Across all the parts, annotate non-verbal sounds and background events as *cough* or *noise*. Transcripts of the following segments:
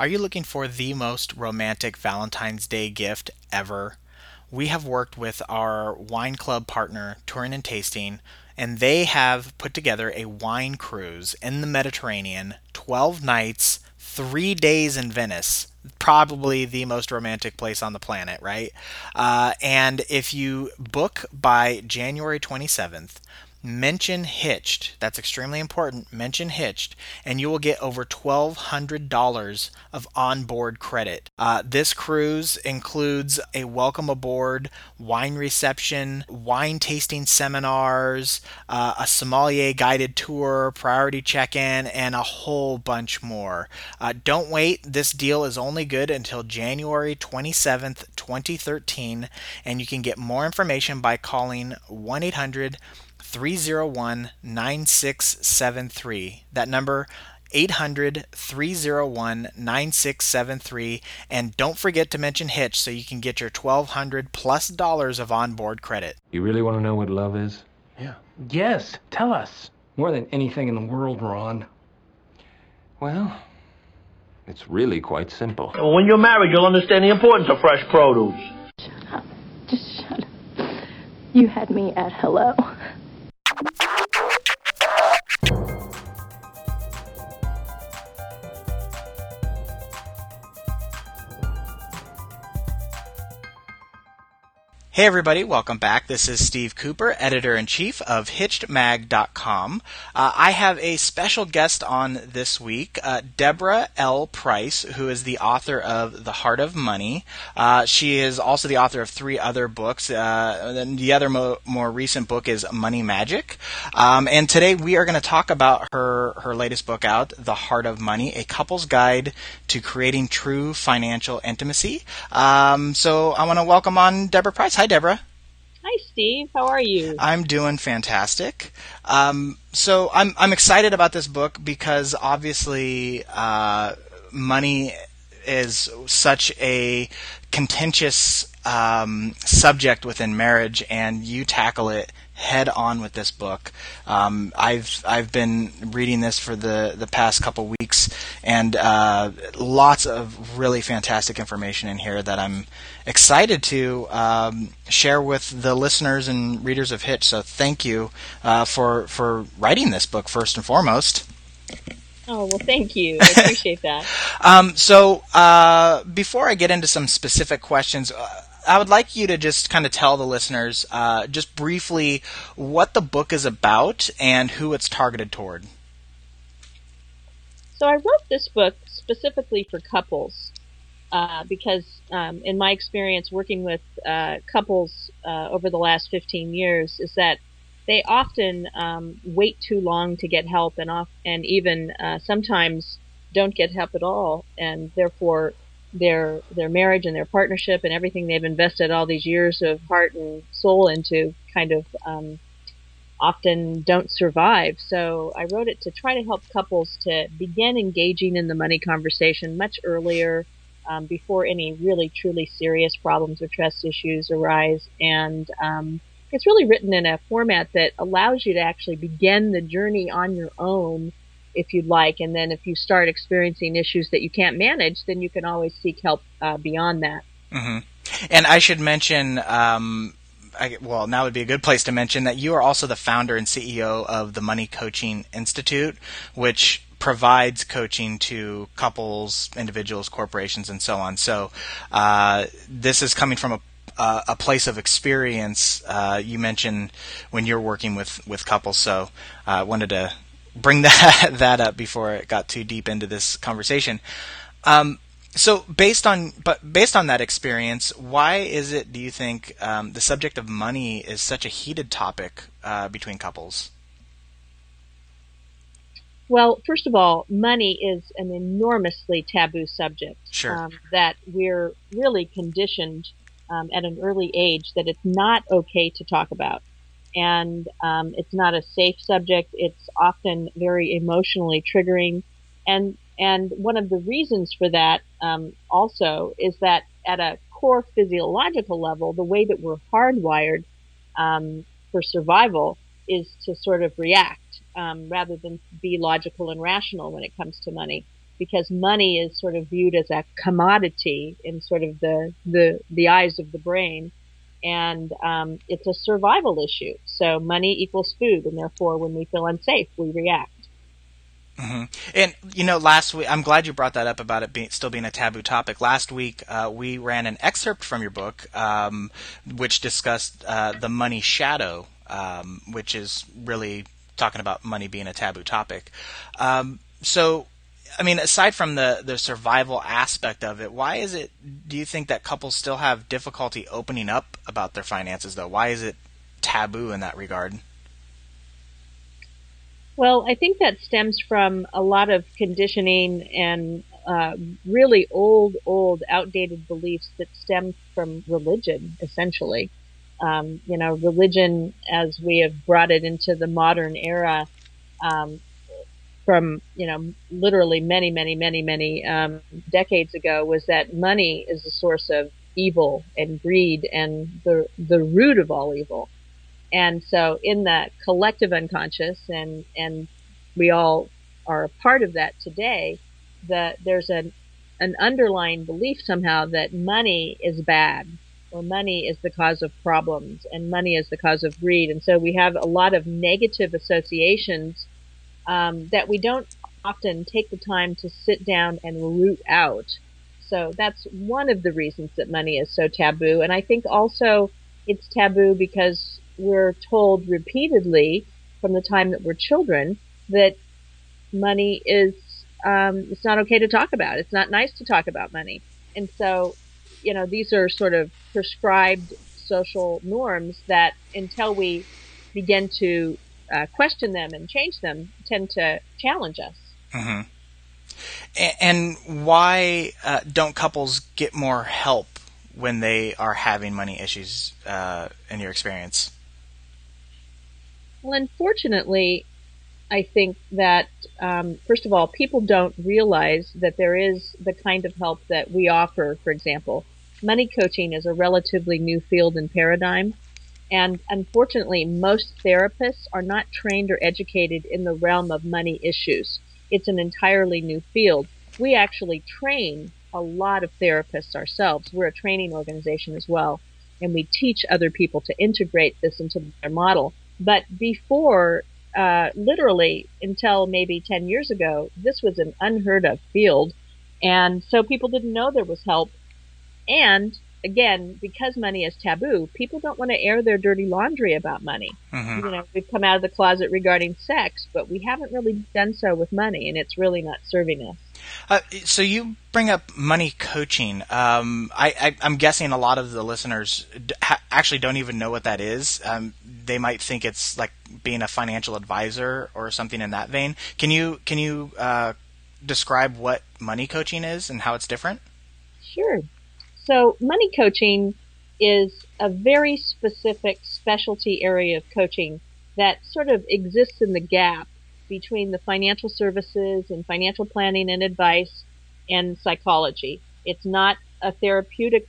Are you looking for the most romantic Valentine's Day gift ever? We have worked with our wine club partner, Touring and Tasting, and they have put together a wine cruise in the Mediterranean, 12 nights, three days in Venice. Probably the most romantic place on the planet, right? Uh, and if you book by January 27th, mention Hitched. That's extremely important. Mention Hitched, and you will get over $1,200 of onboard credit. Uh, this cruise includes a welcome aboard, wine reception, wine tasting seminars, uh, a sommelier guided tour, priority check in, and a whole bunch more. Uh, don't wait. This deal is only good until January 27th, 2013, and you can get more information by calling 1 800 301 9673. That number 800 301 9673 and don't forget to mention Hitched so you can get your 1200 plus dollars of onboard credit. You really want to know what love is? Yeah. Yes, tell us. More than anything in the world, Ron. Well, it's really quite simple. When you're married, you'll understand the importance of fresh produce. Shut up. Just shut up. You had me at hello. Hey everybody, welcome back. This is Steve Cooper, editor in chief of HitchedMag.com. Uh, I have a special guest on this week, uh, Deborah L. Price, who is the author of The Heart of Money. Uh, she is also the author of three other books. Uh, the other mo- more recent book is Money Magic. Um, and today we are going to talk about her her latest book out, The Heart of Money: A Couple's Guide to Creating True Financial Intimacy. Um, so I want to welcome on Deborah Price. Hi, Deborah. Hi, Steve. How are you? I'm doing fantastic. Um, so I'm I'm excited about this book because obviously uh, money is such a contentious um, subject within marriage, and you tackle it head on with this book. Um, I've I've been reading this for the the past couple weeks, and uh, lots of really fantastic information in here that I'm excited to um, share with the listeners and readers of Hitched. So thank you uh, for for writing this book first and foremost. Oh well, thank you. I appreciate that. *laughs* um, so uh, before I get into some specific questions. Uh, I would like you to just kind of tell the listeners, uh, just briefly, what the book is about and who it's targeted toward. So I wrote this book specifically for couples uh, because, um, in my experience working with uh, couples uh, over the last 15 years, is that they often um, wait too long to get help, and off, and even uh, sometimes don't get help at all, and therefore their their marriage and their partnership and everything they've invested all these years of heart and soul into kind of um, often don't survive. So I wrote it to try to help couples to begin engaging in the money conversation much earlier, um, before any really truly serious problems or trust issues arise. And um, it's really written in a format that allows you to actually begin the journey on your own if you'd like. And then if you start experiencing issues that you can't manage, then you can always seek help uh, beyond that. Mm-hmm. And I should mention, um, I, well, now would be a good place to mention that you are also the founder and CEO of the Money Coaching Institute, which provides coaching to couples, individuals, corporations, and so on. So uh, this is coming from a uh, a place of experience. Uh, you mentioned when you're working with, with couples, so I uh, wanted to bring *laughs* that that up before it got too deep into this conversation. Um, so based on but based on that experience, why is it do you think um, the subject of money is such a heated topic uh, between couples? Well, first of all, money is an enormously taboo subject sure. um, that we're really conditioned um, at an early age that it's not okay to talk about and um, it's not a safe subject. It's often very emotionally triggering, and and one of the reasons for that um, also is that at a core physiological level, the way that we're hardwired um, for survival is to sort of react um, rather than be logical and rational when it comes to money. because money is sort of viewed as a commodity in sort of the the the eyes of the brain, and um, it's a survival issue. So money equals food, and therefore, when we feel unsafe, we react. Mm-hmm. And you know, last week I'm glad you brought that up about it being still being a taboo topic. Last week uh, we ran an excerpt from your book, um, which discussed uh, the money shadow, um, which is really talking about money being a taboo topic. Um, so, I mean, aside from the the survival aspect of it, why is it? Do you think that couples still have difficulty opening up about their finances? Though, why is it taboo in that regard? Well, I think that stems from a lot of conditioning and uh, really old, old, outdated beliefs that stem from religion, essentially. Um, you know, religion, as we have brought it into the modern era, um, from you know, literally many, many, many, many um, decades ago, was that money is the source of evil and greed and the the root of all evil. And so in that collective unconscious and, and we all are a part of that today, that there's an, an underlying belief somehow that money is bad or money is the cause of problems and money is the cause of greed. And so we have a lot of negative associations um, that we don't often take the time to sit down and root out. So that's one of the reasons that money is so taboo. And I think also it's taboo because we're told repeatedly from the time that we're children that money is um, it's not okay to talk about. It's not nice to talk about money, and so you know these are sort of prescribed social norms that until we begin to uh, question them and change them tend to challenge us. Mm-hmm. And why uh, don't couples get more help when they are having money issues uh, in your experience? Well, unfortunately, I think that um, first of all, people don't realize that there is the kind of help that we offer. For example, money coaching is a relatively new field and paradigm, and unfortunately, most therapists are not trained or educated in the realm of money issues. It's an entirely new field. We actually train a lot of therapists ourselves. We're a training organization as well, and we teach other people to integrate this into their model. But before, uh, literally until maybe 10 years ago, this was an unheard of field. And so people didn't know there was help. And again, because money is taboo, people don't want to air their dirty laundry about money. Mm-hmm. You know, we've come out of the closet regarding sex, but we haven't really done so with money, and it's really not serving us. Uh, so you bring up money coaching. Um, I, am guessing a lot of the listeners ha- actually don't even know what that is. Um, they might think it's like being a financial advisor or something in that vein. Can you can you uh, describe what money coaching is and how it's different? Sure. So money coaching is a very specific specialty area of coaching that sort of exists in the gap between the financial services and financial planning and advice and psychology. It's not a therapeutic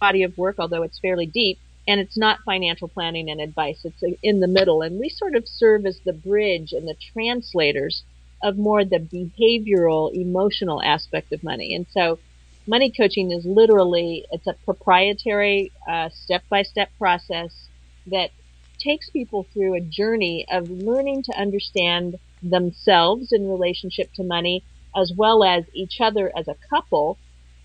body of work, although it's fairly deep, and it's not financial planning and advice. It's in the middle, and we sort of serve as the bridge and the translators of more the behavioral, emotional aspect of money. And so, money coaching is literally it's a proprietary, step by step process that takes people through a journey of learning to understand themselves in relationship to money, as well as each other as a couple,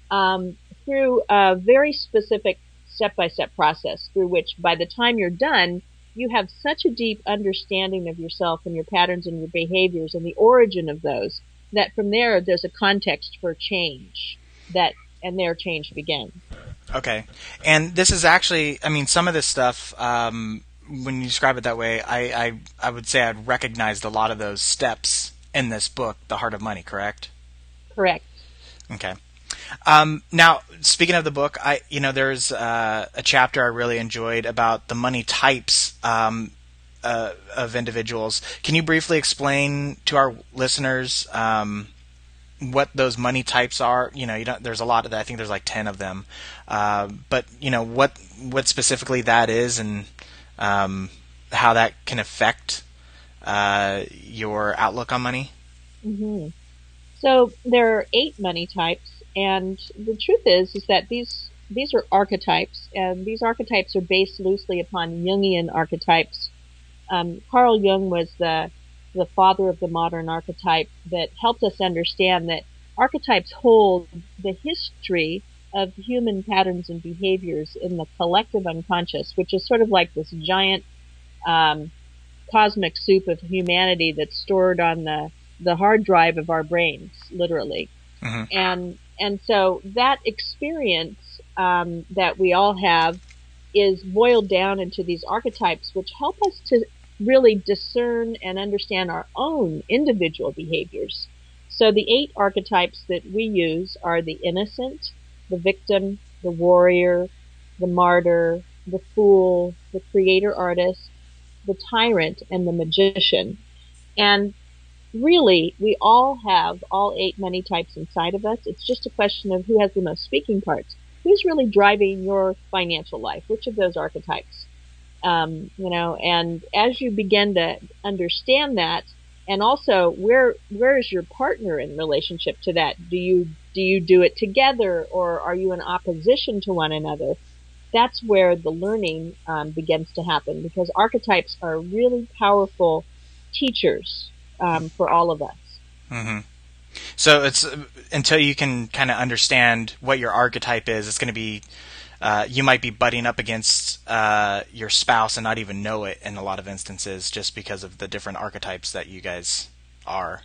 um, through a very specific step by step process through which by the time you're done, you have such a deep understanding of yourself and your patterns and your behaviors and the origin of those that from there there's a context for change that and their change begins. Okay, and this is actually, I mean, some of this stuff um, when you describe it that way, I, I I would say I'd recognized a lot of those steps in this book, The Heart of Money. Correct. Correct. Okay. Um, now, speaking of the book, I you know there's uh, a chapter I really enjoyed about the money types um, uh, of individuals. Can you briefly explain to our listeners um, what those money types are? You know, you don't. There's a lot of that. I think there's like ten of them. Uh, but you know what what specifically that is and um, how that can affect uh, your outlook on money? Mm-hmm. So there are eight money types, and the truth is is that these these are archetypes, and these archetypes are based loosely upon Jungian archetypes. Um, Carl Jung was the the father of the modern archetype that helped us understand that archetypes hold the history of human patterns and behaviors in the collective unconscious, which is sort of like this giant um, cosmic soup of humanity that's stored on the the hard drive of our brains, literally. Mhm. And and so that experience um, that we all have is boiled down into these archetypes, which help us to really discern and understand our own individual behaviors. So the eight archetypes that we use are the innocent, the victim, the warrior, the martyr, the fool, the creator artist, the tyrant, and the magician. And really, we all have all eight money types inside of us. It's just a question of who has the most speaking parts. Who's really driving your financial life? Which of those archetypes? Um, you know, and as you begin to understand that, and also where where is your partner in relationship to that? Do you do you do it together, or are you in opposition to one another? That's where the learning um, begins to happen because archetypes are really powerful teachers um, for all of us. hmm So it's until you can kind of understand what your archetype is, it's going to be. Uh, you might be butting up against uh, your spouse and not even know it in a lot of instances, just because of the different archetypes that you guys are.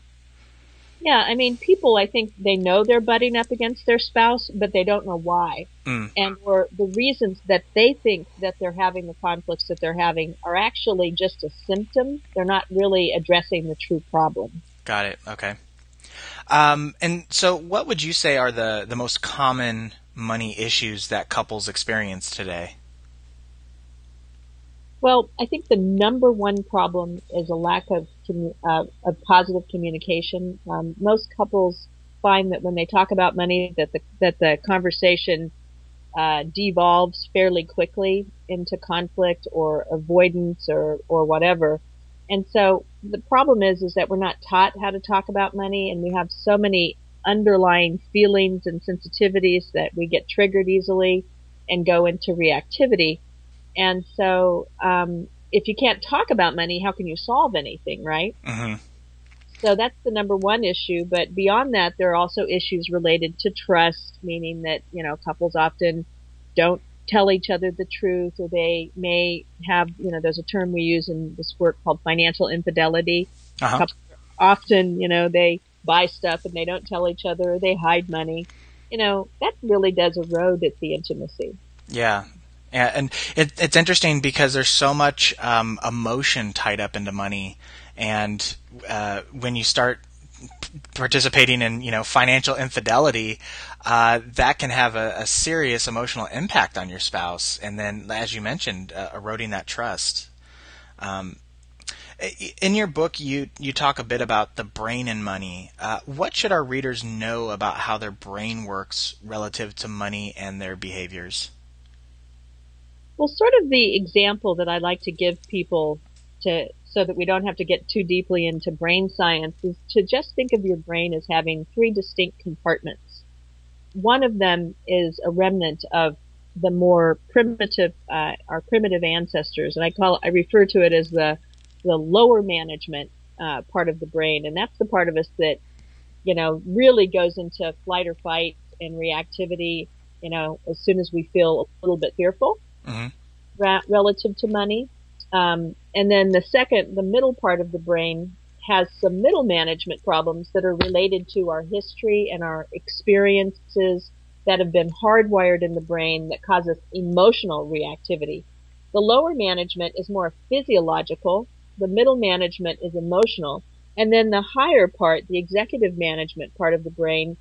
Yeah, I mean, people, I think they know they're butting up against their spouse, but they don't know why. Mm. And or the reasons that they think that they're having the conflicts that they're having are actually just a symptom. They're not really addressing the true problem. Got it. Okay. Um, and so, what would you say are the the most common money issues that couples experience today? Well, I think the number one problem is a lack of uh, of positive communication. Um, most couples find that when they talk about money, that the that the conversation uh, devolves fairly quickly into conflict or avoidance or or whatever. And so the problem is is that we're not taught how to talk about money, and we have so many underlying feelings and sensitivities that we get triggered easily and go into reactivity. And so, um, if you can't talk about money, how can you solve anything, right? hmm So that's the number one issue. But beyond that, there are also issues related to trust, meaning that, you know, couples often don't tell each other the truth or they may have, you know, there's a term we use in this work called financial infidelity. Uh-huh. Often, you know, they buy stuff and they don't tell each other they hide money. You know, that really does erode at the intimacy. Yeah. Yeah, and it, it's interesting because there's so much um, emotion tied up into money, and uh, when you start participating in you know financial infidelity, uh, that can have a, a serious emotional impact on your spouse, and then as you mentioned, uh, eroding that trust. Um, in your book, you you talk a bit about the brain and money. Uh, what should our readers know about how their brain works relative to money and their behaviors? Well, sort of the example that I like to give people to so that we don't have to get too deeply into brain science is to just think of your brain as having three distinct compartments. One of them is a remnant of the more primitive, uh, our primitive ancestors, and I call I refer to it as the the lower management uh, part of the brain, and that's the part of us that you know really goes into flight or fight and reactivity. You know, as soon as we feel a little bit fearful Mhm. ra- relative to money. Um, and then the second, the middle part of the brain has some middle management problems that are related to our history and our experiences that have been hardwired in the brain that cause us emotional reactivity. The lower management is more physiological. The middle management is emotional. And then the higher part, the executive management part of the brain,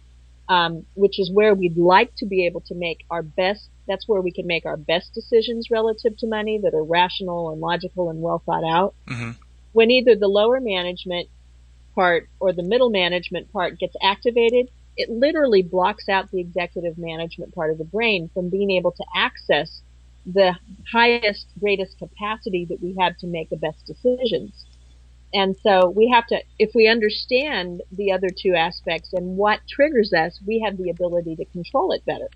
um, which is where we'd like to be able to make our best. That's where we can make our best decisions relative to money that are rational and logical and well thought out. hmm When either the lower management part or the middle management part gets activated, it literally blocks out the executive management part of the brain from being able to access the highest, greatest capacity that we have to make the best decisions. and so we have to, if we understand the other two aspects and what triggers us, we have the ability to control it better.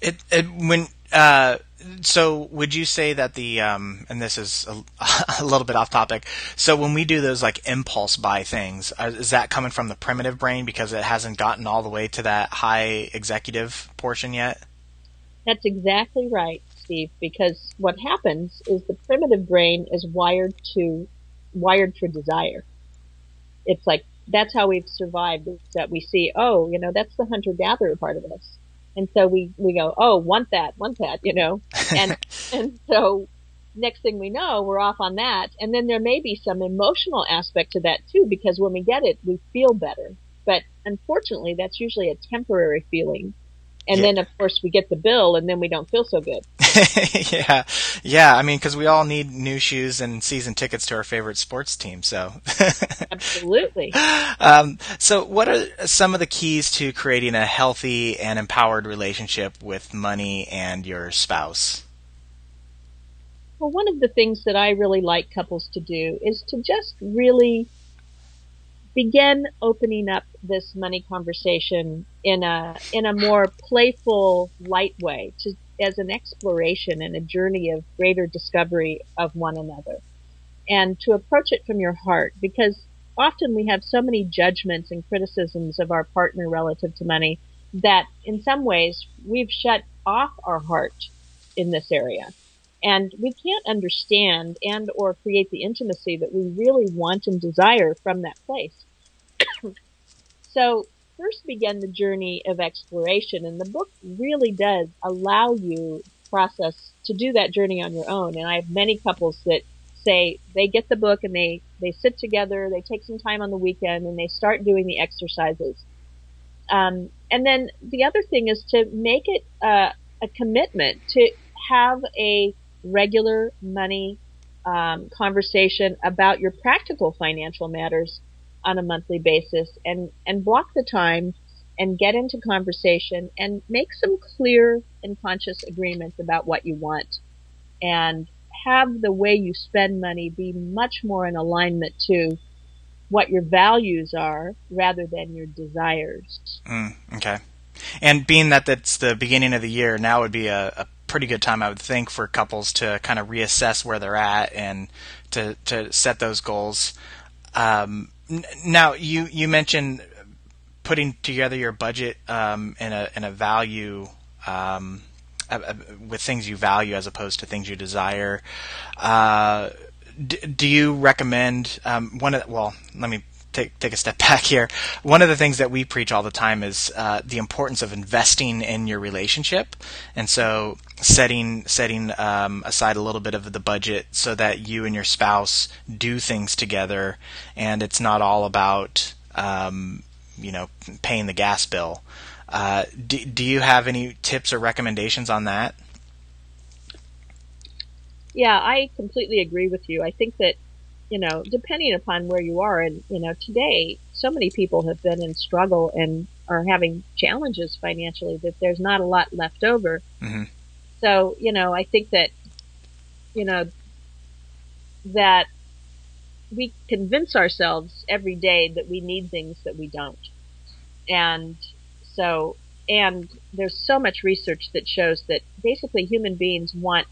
It, it when uh, so would you say that the um, and this is a, *laughs* a, little bit off topic. So when we do those like impulse buy things, uh, is that coming from the primitive brain because it hasn't gotten all the way to that high executive portion yet? That's exactly right, Steve. Because what happens is the primitive brain is wired to wired for desire. It's like that's how we've survived. That we see, oh, you know, that's the hunter gatherer part of us and so we, we go, oh, want that, want that, you know, *laughs* and, and so next thing we know, we're off on that. And then there may be some emotional aspect to that too, because when we get it, we feel better. But unfortunately, that's usually a temporary feeling. And yeah. then, of course, we get the bill, and then we don't feel so good. *laughs* yeah, yeah. I mean, because we all need new shoes and season tickets to our favorite sports team. So, *laughs* absolutely. Um, so, what are some of the keys to creating a healthy and empowered relationship with money and your spouse? Well, one of the things that I really like couples to do is to just really begin opening up this money conversation in a in a more playful, light way, to, as an exploration and a journey of greater discovery of one another, and to approach it from your heart, because often we have so many judgments and criticisms of our partner relative to money that in some ways we've shut off our heart in this area and we can't understand and or create the intimacy that we really want and desire from that place. *coughs* so first begin the journey of exploration and the book really does allow you process to do that journey on your own. And I have many couples that say they get the book and they, they sit together, they take some time on the weekend and they start doing the exercises. Um, and then the other thing is to make it uh, a commitment to have a regular money um, conversation about your practical financial matters on a monthly basis and, and block the time and get into conversation and make some clear and conscious agreements about what you want and have the way you spend money be much more in alignment to what your values are rather than your desires. Mm, okay. And being that that's the beginning of the year, now would be a, a pretty good time, I would think, for couples to kind of reassess where they're at and to to set those goals. Um, now, you you mentioned putting together your budget um, in a in a value. Um, with things you value as opposed to things you desire. Uh, d- do you recommend um, one of? Well, let me take take a step *laughs* back here. One of the things that we preach all the time is uh, the importance of investing in your relationship, and so setting setting um, aside a little bit of the budget so that you and your spouse do things together, and it's not all about um, you know paying the gas bill. Uh, do, do you have any tips or recommendations on that? Yeah, I completely agree with you. I think that you know, depending upon where you are, and you know, today so many people have been in struggle and are having challenges financially that there's not a lot left over. Mm-hmm. So, you know, I think that, you know, that we convince ourselves every day that we need things that we don't. And so, and there's so much research that shows that basically human beings want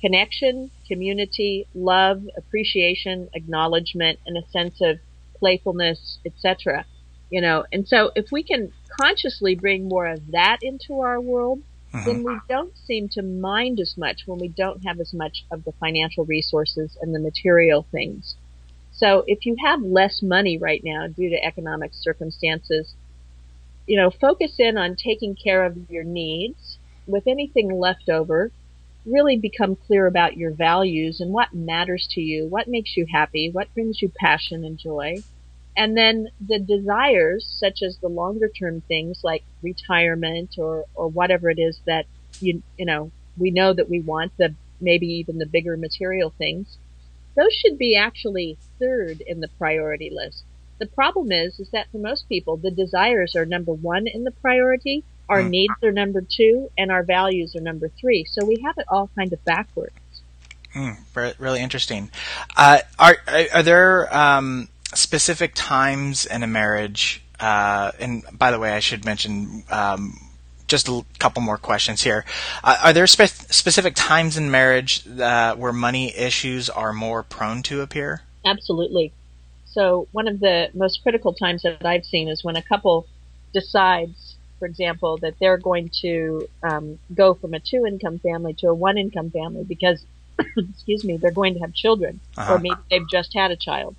connection, community, love, appreciation, acknowledgement, and a sense of playfulness, etc. You know, and so if we can consciously bring more of that into our world, uh-huh. then we don't seem to mind as much when we don't have as much of the financial resources and the material things. So if you have less money right now due to economic circumstances, you know, focus in on taking care of your needs. With anything left over, really become clear about your values and what matters to you, what makes you happy, what brings you passion and joy. And then the desires, such as the longer term things like retirement or, or whatever it is that you, you know, we know that we want, the, maybe even the bigger material things, those should be actually third in the priority list. The problem is, is that for most people, the desires are number one in the priority our mm. needs are number two and our values are number three. So we have it all kind of backwards. Mm, really interesting. Uh, are, are, are there um, specific times in a marriage? Uh, and by the way, I should mention um, just a couple more questions here. Uh, are there spe- specific times in marriage uh, where money issues are more prone to appear? Absolutely. So one of the most critical times that I've seen is when a couple decides, for example, that they're going to um, go from a two-income family to a one-income family because, *coughs* excuse me, they're going to have children, uh-huh. or maybe they've just had a child,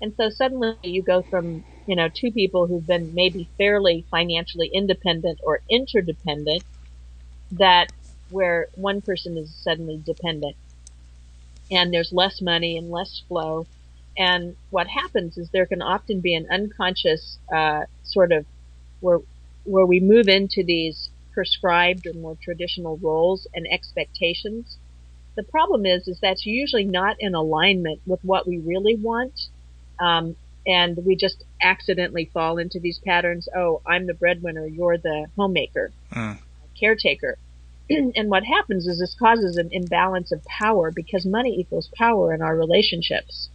and so suddenly you go from you know two people who've been maybe fairly financially independent or interdependent, that where one person is suddenly dependent, and there's less money and less flow. And what happens is there can often be an unconscious uh, sort of where where we move into these prescribed or more traditional roles and expectations. The problem is is that's usually not in alignment with what we really want, um, and we just accidentally fall into these patterns. Oh, I'm the breadwinner, you're the homemaker, mm. caretaker. *clears throat* and what happens is this causes an imbalance of power because money equals power in our relationships.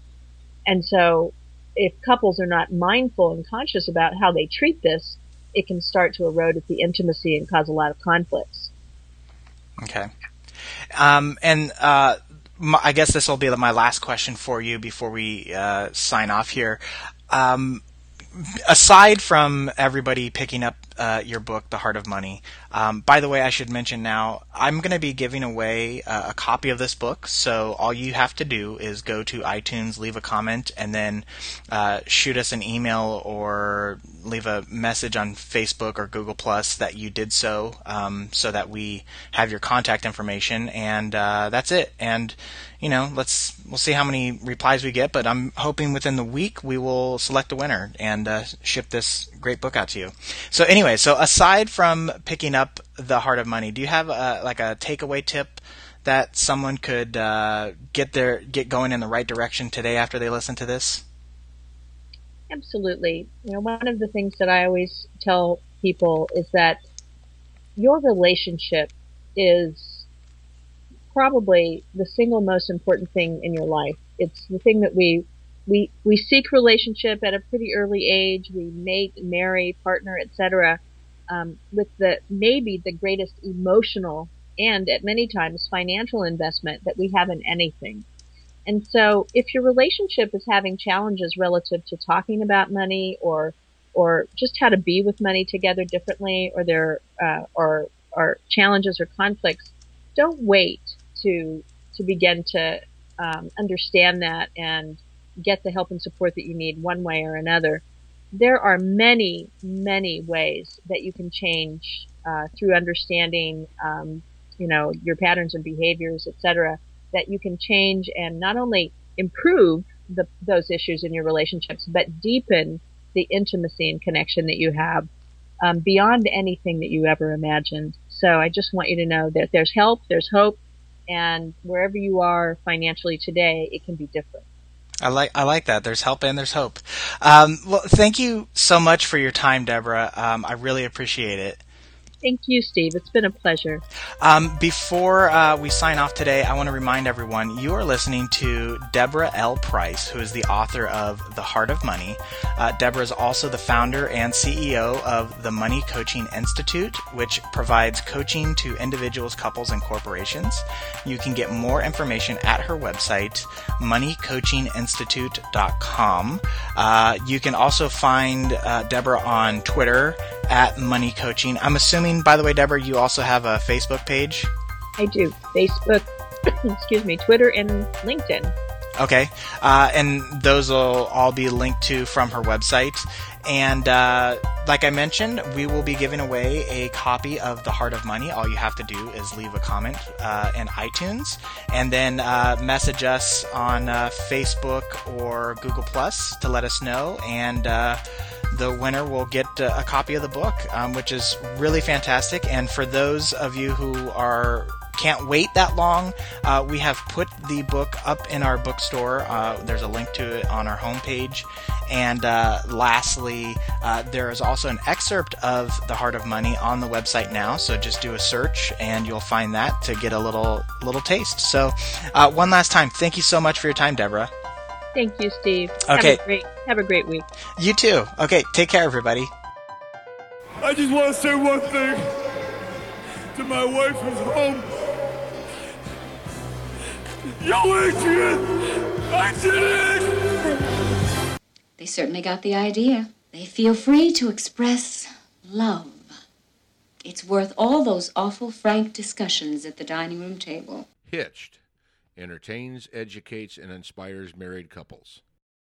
And so if couples are not mindful and conscious about how they treat this, it can start to erode at the intimacy and cause a lot of conflicts. Okay. Um, and uh, my, I guess this will be my last question for you before we uh, sign off here. Um, aside from everybody picking up uh, your book, The Heart of Money. Um, by the way, I should mention now, I'm going to be giving away uh, a copy of this book. So all you have to do is go to iTunes, leave a comment, and then uh, shoot us an email or leave a message on Facebook or Google Plus that you did so, um, so that we have your contact information. And uh, that's it. And you know, let's we'll see how many replies we get, but I'm hoping within the week we will select a winner and uh, ship this great book out to you. So anyway, so aside from picking up the Heart of Money, do you have a, like a takeaway tip that someone could uh, get their get going in the right direction today after they listen to this? Absolutely. You know, one of the things that I always tell people is that your relationship is probably the single most important thing in your life. It's the thing that we we we seek relationship at a pretty early age. We mate, marry, partner, etc. Um, with the maybe the greatest emotional and at many times financial investment that we have in anything. And so, if your relationship is having challenges relative to talking about money or or just how to be with money together differently, or there uh, or or challenges or conflicts, don't wait to to begin to um, understand that and get the help and support that you need one way or another. There are many, many ways that you can change uh, through understanding, um, you know, your patterns and behaviors, etc. That you can change and not only improve the, those issues in your relationships, but deepen the intimacy and connection that you have um, beyond anything that you ever imagined. So I just want you to know that there's help, there's hope, and wherever you are financially today, it can be different. I like I like that. There's help and there's hope. Um, well, thank you so much for your time, Deborah. Um, I really appreciate it. Thank you, Steve. It's been a pleasure. Um, before uh, we sign off today, I want to remind everyone you are listening to Deborah L. Price, who is the author of The Heart of Money. Uh, Deborah is also the founder and CEO of the Money Coaching Institute, which provides coaching to individuals, couples, and corporations. You can get more information at her website, moneycoachinginstitute.com. Uh, you can also find uh, Deborah on Twitter at Money Coaching. I'm assuming, by the way, Deborah, you also have a Facebook page. I do. Facebook, *clears throat* excuse me, Twitter, and LinkedIn. Okay, uh, and those will all be linked to from her website. And uh, like I mentioned, we will be giving away a copy of The Heart of Money. All you have to do is leave a comment uh, in iTunes and then uh, message us on uh, Facebook or Google Plus to let us know. And uh, the winner will get a copy of the book, um, which is really fantastic. And for those of you who are can't wait that long, uh, we have put the book up in our bookstore. Uh, there's a link to it on our homepage, And uh, lastly, uh, there is also an excerpt of The Heart of Money on the website now. So just do a search and you'll find that to get a little little taste. So uh, one last time, thank you so much for your time, Deborah. Thank you, Steve. Okay. Have a great, have a great week. You too. Okay, take care, everybody. I just want to say one thing to my wife who's home. Yo, Adrian! I did it! They certainly got the idea. They feel free to express love. It's worth all those awful frank discussions at the dining room table. Hitched entertains, educates, and inspires married couples.